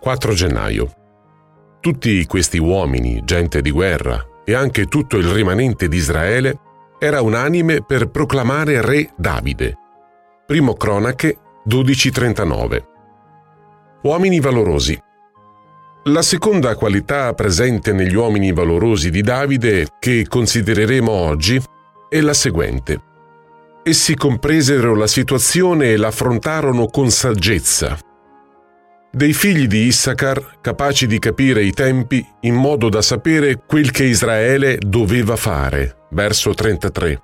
4 gennaio. Tutti questi uomini, gente di guerra e anche tutto il rimanente di Israele era unanime per proclamare re Davide. Primo Cronache 12:39. Uomini valorosi. La seconda qualità presente negli uomini valorosi di Davide, che considereremo oggi, è la seguente. Essi compresero la situazione e l'affrontarono con saggezza. Dei figli di Issachar capaci di capire i tempi in modo da sapere quel che Israele doveva fare. Verso 33.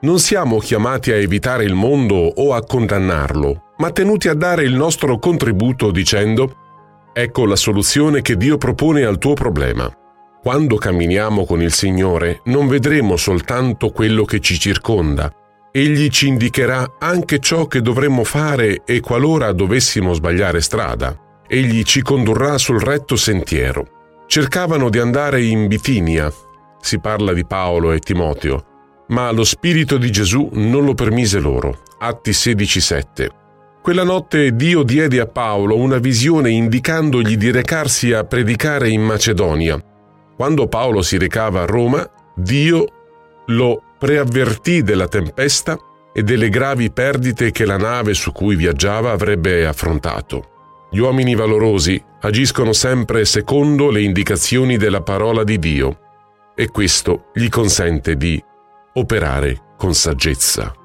Non siamo chiamati a evitare il mondo o a condannarlo, ma tenuti a dare il nostro contributo dicendo Ecco la soluzione che Dio propone al tuo problema. Quando camminiamo con il Signore non vedremo soltanto quello che ci circonda, Egli ci indicherà anche ciò che dovremmo fare e qualora dovessimo sbagliare strada, egli ci condurrà sul retto sentiero. Cercavano di andare in Bitinia, si parla di Paolo e Timoteo, ma lo Spirito di Gesù non lo permise loro. Atti 16:7. Quella notte Dio diede a Paolo una visione indicandogli di recarsi a predicare in Macedonia. Quando Paolo si recava a Roma, Dio lo preavvertì della tempesta e delle gravi perdite che la nave su cui viaggiava avrebbe affrontato. Gli uomini valorosi agiscono sempre secondo le indicazioni della parola di Dio e questo gli consente di operare con saggezza.